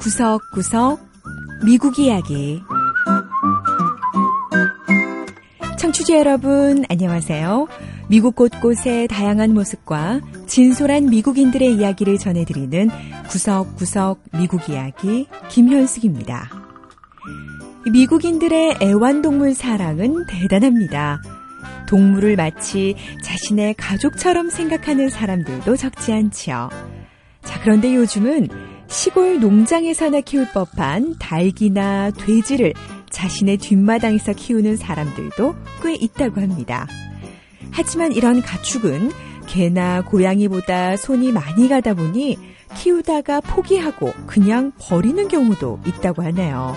구석구석 미국 이야기 청취자 여러분 안녕하세요. 미국 곳곳의 다양한 모습과 진솔한 미국인들의 이야기를 전해드리는 구석구석 미국 이야기 김현숙입니다. 미국인들의 애완동물 사랑은 대단합니다. 동물을 마치 자신의 가족처럼 생각하는 사람들도 적지 않지요. 자, 그런데 요즘은 시골 농장에서나 키울 법한 닭이나 돼지를 자신의 뒷마당에서 키우는 사람들도 꽤 있다고 합니다. 하지만 이런 가축은 개나 고양이보다 손이 많이 가다 보니 키우다가 포기하고 그냥 버리는 경우도 있다고 하네요.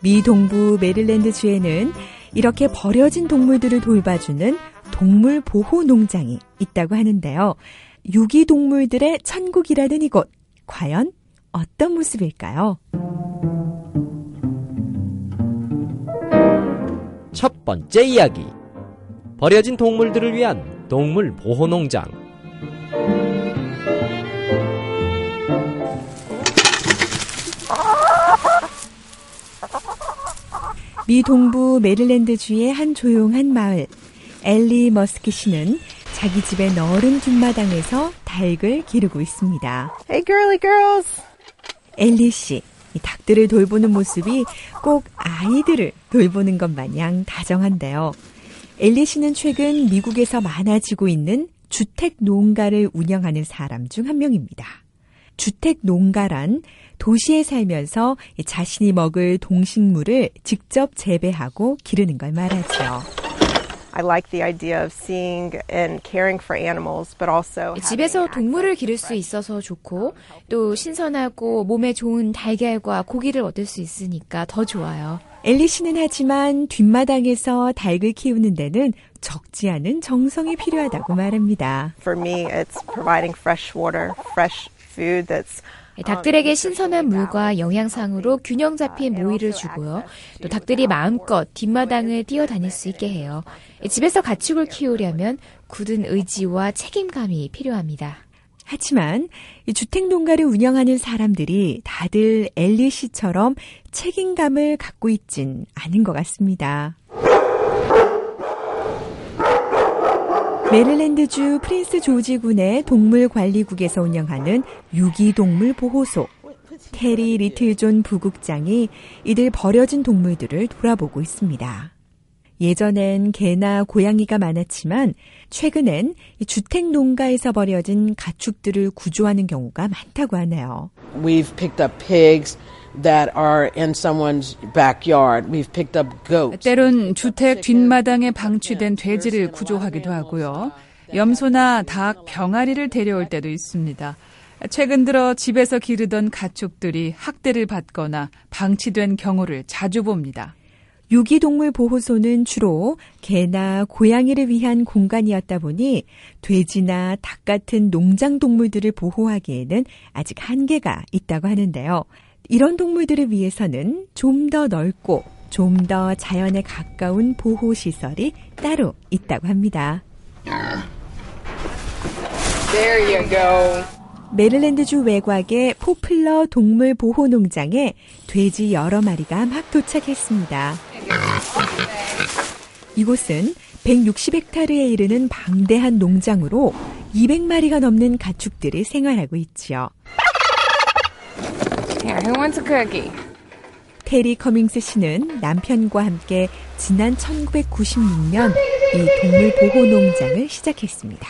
미 동부 메릴랜드 주에는 이렇게 버려진 동물들을 돌봐주는 동물 보호 농장이 있다고 하는데요. 유기동물들의 천국이라는 이곳. 과연 어떤 모습일까요? 첫 번째 이야기. 버려진 동물들을 위한 동물 보호 농장. 미 동부 메릴랜드주의 한 조용한 마을. 엘리 머스키 씨는 자기 집의 넓은 뒷마당에서 닭을 기르고 있습니다. Hey, girly girls. 엘리 씨, 이 닭들을 돌보는 모습이 꼭 아이들을 돌보는 것 마냥 다정한데요. 엘리 씨는 최근 미국에서 많아지고 있는 주택 농가를 운영하는 사람 중 한 명입니다. 주택 농가란 도시에 살면서 자신이 먹을 동식물을 직접 재배하고 기르는 걸 말하죠. I like the idea of seeing and caring for animals, but also 집에서 동물을 기를 수 있어서 좋고 또 신선하고 몸에 좋은 달걀과 고기를 얻을 수 있으니까 더 좋아요. 엘리 씨는 하지만 뒷마당에서 닭을 키우는 데는 적지 않은 정성이 필요하다고 말합니다. For me, it's providing fresh water, fresh food that's 예, 닭들에게 신선한 물과 영양상으로 균형 잡힌 모이를 주고요. 또 닭들이 마음껏 뒷마당을 뛰어다닐 수 있게 해요. 예, 집에서 가축을 키우려면 굳은 의지와 책임감이 필요합니다. 하지만 이 주택 농가를 운영하는 사람들이 다들 엘리 씨처럼 책임감을 갖고 있진 않은 것 같습니다. 메릴랜드주 프린스 조지군의 동물관리국에서 운영하는 유기동물 보호소 테리 리틀존 부국장이 이들 버려진 동물들을 돌아보고 있습니다. 예전엔 개나 고양이가 많았지만 최근엔 이 주택 농가에서 버려진 가축들을 구조하는 경우가 많다고 하네요. We've picked up pigs that are in someone's backyard. We've picked up goats. 때론 주택 뒷마당에 방치된 돼지를 구조하기도 하고요. 염소나 닭, 병아리를 데려올 때도 있습니다. 최근 들어 집에서 기르던 가축들이 학대를 받거나 방치된 경우를 자주 봅니다. 유기동물 보호소는 주로 개나 고양이를 위한 공간이었다 보니 돼지나 닭 같은 농장 동물들을 보호하기에는 아직 한계가 있다고 하는데요. 이런 동물들을 위해서는 좀 더 넓고 좀 더 자연에 가까운 보호 시설이 따로 있다고 합니다. 메릴랜드주 외곽의 포플러 동물 보호 농장에 돼지 여러 마리가 막 도착했습니다. 이곳은 160헥타르에 이르는 방대한 농장으로 200마리가 넘는 가축들이 생활하고 있지요. Here, who wants a cookie? 테리 커밍스 씨는 남편과 함께 지난 1996년 이 동물 보호 농장을 시작했습니다.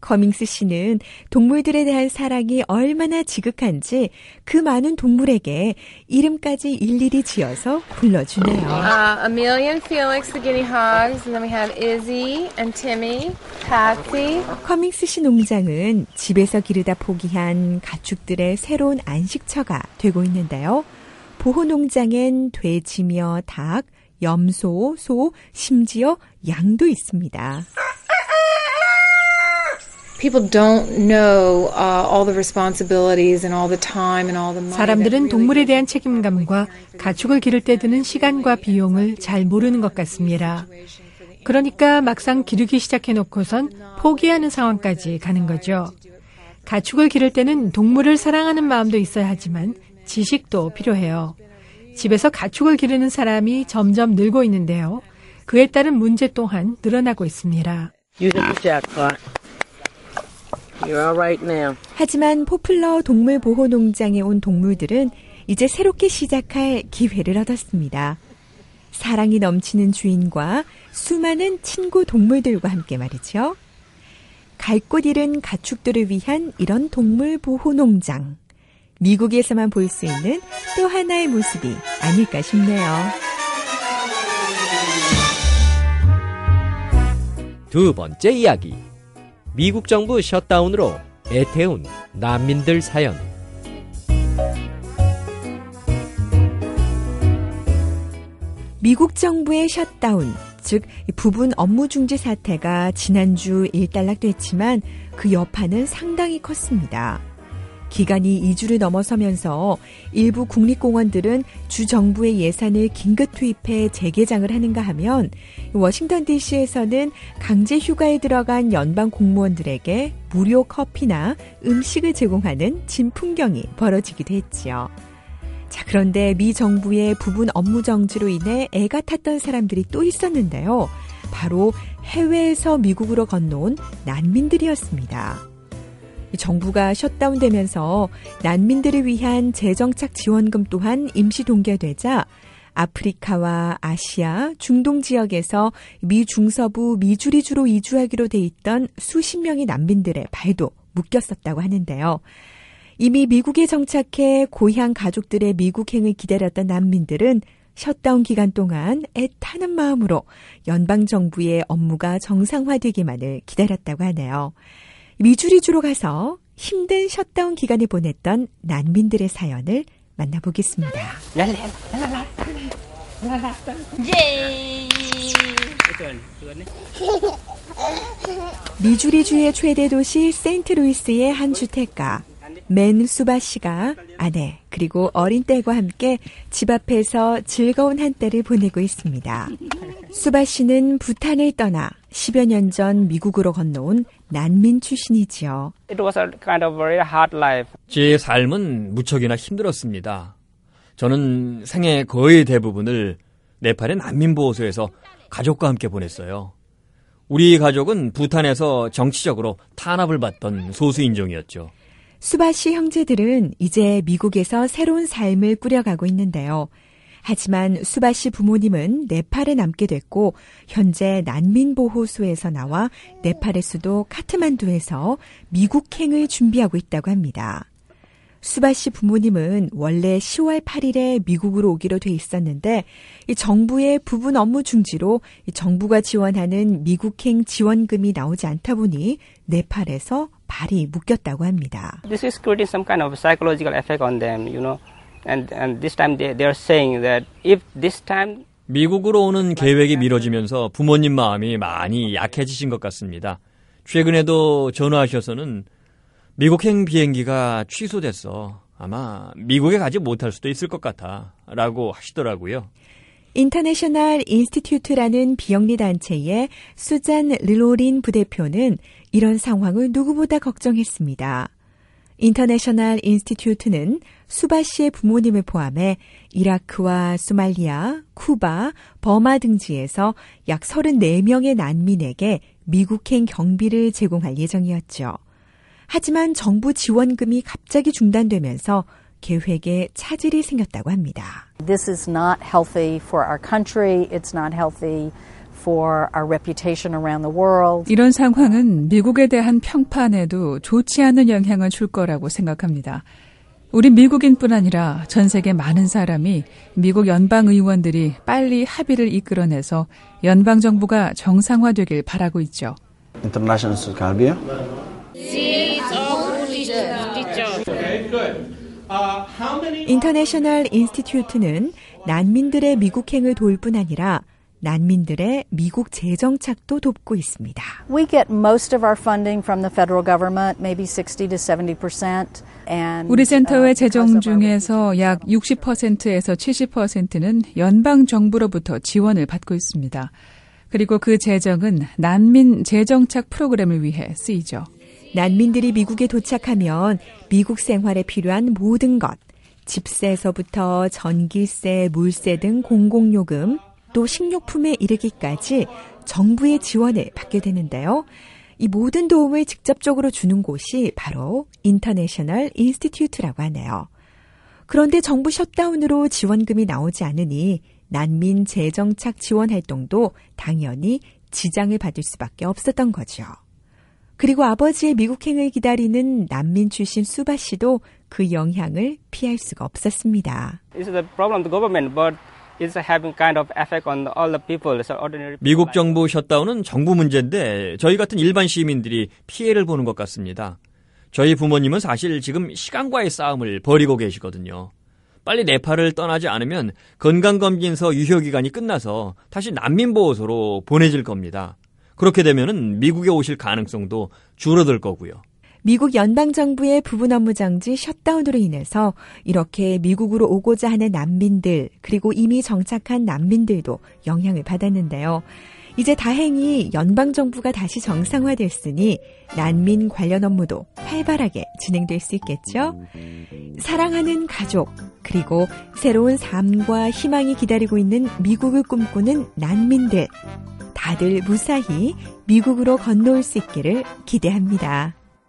커밍스 씨는 동물들에 대한 사랑이 얼마나 지극한지 그 많은 동물에게 이름까지 일일이 지어서 불러주네요. Uh, Amelia and Felix, the guinea hogs, and then we have Izzy and Timmy, Patsy. 커밍스 씨 농장은 집에서 기르다 포기한 가축들의 새로운 안식처가 되고 있는데요. 보호 농장엔 돼지며 닭, 염소, 소, 심지어 양도 있습니다. People don't know uh, all the responsibilities and all the time and all the money. that 사람들은 동물에 대한 책임감과 가축을 기를 때 드는 시간과 비용을 잘 모르는 것 같습니다. 그러니까 막상 기르기 시작해 놓고선 포기하는 상황까지 가는 거죠. 가축을 기를 때는 동물을 사랑하는 마음도 있어야 하지만 지식도 필요해요. 집에서 가축을 기르는 사람이 점점 늘고 있는데요. 그에 따른 문제 또한 늘어나고 있습니다. 하지만 포플러 동물보호농장에 온 동물들은 이제 새롭게 시작할 기회를 얻었습니다. 사랑이 넘치는 주인과 수많은 친구 동물들과 함께 말이죠. 갈 곳 잃은 가축들을 위한 이런 동물보호농장. 미국에서만 볼 수 있는 또 하나의 모습이 아닐까 싶네요. 두 번째 이야기. 미국 정부 셧다운으로 애태운 난민들 사연. 미국 정부의 셧다운, 즉 부분 업무 중지 사태가 지난주 일단락됐지만 그 여파는 상당히 컸습니다. 기간이 2주를 넘어서면서 일부 국립공원들은 주 정부의 예산을 긴급 투입해 재개장을 하는가 하면 워싱턴 DC에서는 강제 휴가에 들어간 연방 공무원들에게 무료 커피나 음식을 제공하는 진풍경이 벌어지기도 했지요. 자, 그런데 미 정부의 부분 업무 정지로 인해 애가 탔던 사람들이 또 있었는데요. 바로 해외에서 미국으로 건너온 난민들이었습니다. 정부가 셧다운되면서 난민들을 위한 재정착 지원금 또한 임시 동결되자 아프리카와 아시아, 중동 지역에서 미 중서부 미주리주로 이주하기로 돼 있던 수십 명의 난민들의 발도 묶였었다고 하는데요. 이미 미국에 정착해 고향 가족들의 미국행을 기다렸던 난민들은 셧다운 기간 동안 애타는 마음으로 연방정부의 업무가 정상화되기만을 기다렸다고 하네요. 미주리주로 가서 힘든 셧다운 기간을 보냈던 난민들의 사연을 만나보겠습니다. 미주리주의 최대 도시 세인트루이스의 한 주택가 맨 수바 씨가 아내 그리고 어린 딸과 함께 집 앞에서 즐거운 한때를 보내고 있습니다. 수바 씨는 부탄을 떠나 10여 년 전 미국으로 건너온 난민 출신이지요. Kind of 제 삶은 무척이나 힘들었습니다. 저는 생애 거의 대부분을 네팔의 난민보호소에서 가족과 함께 보냈어요. 우리 가족은 부탄에서 정치적으로 탄압을 받던 소수인종이었죠. 수바씨 형제들은 이제 미국에서 새로운 삶을 꾸려가고 있는데요. 하지만 수바씨 부모님은 네팔에 남게 됐고 현재 난민보호소에서 나와 네팔의 수도 카트만두에서 미국행을 준비하고 있다고 합니다. 수바씨 부모님은 원래 10월 8일에 미국으로 오기로 돼 있었는데 정부의 부분 업무 중지로 정부가 지원하는 미국행 지원금이 나오지 않다 보니 네팔에서 발이 묶였다고 합니다. This is creating some kind of psychological effect on them, you know. And, and this time they, they are saying that if this time 미국으로 오는 계획이 미뤄지면서 부모님 마음이 많이 약해지신 것 같습니다. 최근에도 전화하셔서는 미국행 비행기가 취소됐어. 아마 미국에 가지 못할 수도 있을 것 같아. 라고 하시더라고요. International Institute라는 비영리 단체의 수잔 릴로린 부대표는 이런 상황을 누구보다 걱정했습니다. International Institute는 수바 씨의 부모님을 포함해 이라크와 소말리아, 쿠바, 버마 등지에서 약 34명의 난민에게 미국행 경비를 제공할 예정이었죠. 하지만 정부 지원금이 갑자기 중단되면서 계획에 차질이 생겼다고 합니다. This is not healthy for our country. It's not healthy for our reputation around the world. 이런 상황은 미국에 대한 평판에도 좋지 않은 영향을 줄 거라고 생각합니다. 우리 미국인뿐 아니라 전 세계 많은 사람이 미국 연방 의원들이 빨리 합의를 이끌어내서 연방 정부가 정상화되길 바라고 있죠. 인터내셔널 인스티튜트는 난민들의 미국행을 도울 뿐 아니라 난민들의 미국 재정착도 돕고 있습니다. We get most of our funding from the federal government, maybe 60 to 70%. And, 우리 센터의 재정 중에서 약 60%에서 70%는 연방 정부로부터 지원을 받고 있습니다. 그리고 그 재정은 난민 재정착 프로그램을 위해 쓰이죠. 난민들이 미국에 도착하면 미국 생활에 필요한 모든 것, 집세에서부터 전기세, 물세 등 공공요금, 또 식료품에 이르기까지 정부의 지원을 받게 되는데요. 이 모든 도움을 직접적으로 주는 곳이 바로 인터내셔널 인스티튜트라고 하네요. 그런데 정부 셧다운으로 지원금이 나오지 않으니 난민 재정착 지원 활동도 당연히 지장을 받을 수밖에 없었던 거죠. 그리고 아버지의 미국행을 기다리는 난민 출신 수바 씨도 그 영향을 피할 수가 없었습니다. 미국 정부 셧다운은 정부 문제인데 저희 같은 일반 시민들이 피해를 보는 것 같습니다. 저희 부모님은 사실 지금 시간과의 싸움을 벌이고 계시거든요. 빨리 네팔을 떠나지 않으면 건강검진서 유효기간이 끝나서 다시 난민보호소로 보내질 겁니다. 그렇게 되면은 미국에 오실 가능성도 줄어들 거고요. 미국 연방정부의 부분 업무 정지 셧다운으로 인해서 이렇게 미국으로 오고자 하는 난민들, 그리고 이미 정착한 난민들도 영향을 받았는데요. 이제 다행히 연방정부가 다시 정상화됐으니 난민 관련 업무도 활발하게 진행될 수 있겠죠? 사랑하는 가족, 그리고 새로운 삶과 희망이 기다리고 있는 미국을 꿈꾸는 난민들. 다들 무사히 미국으로 건너올 수 있기를 기대합니다.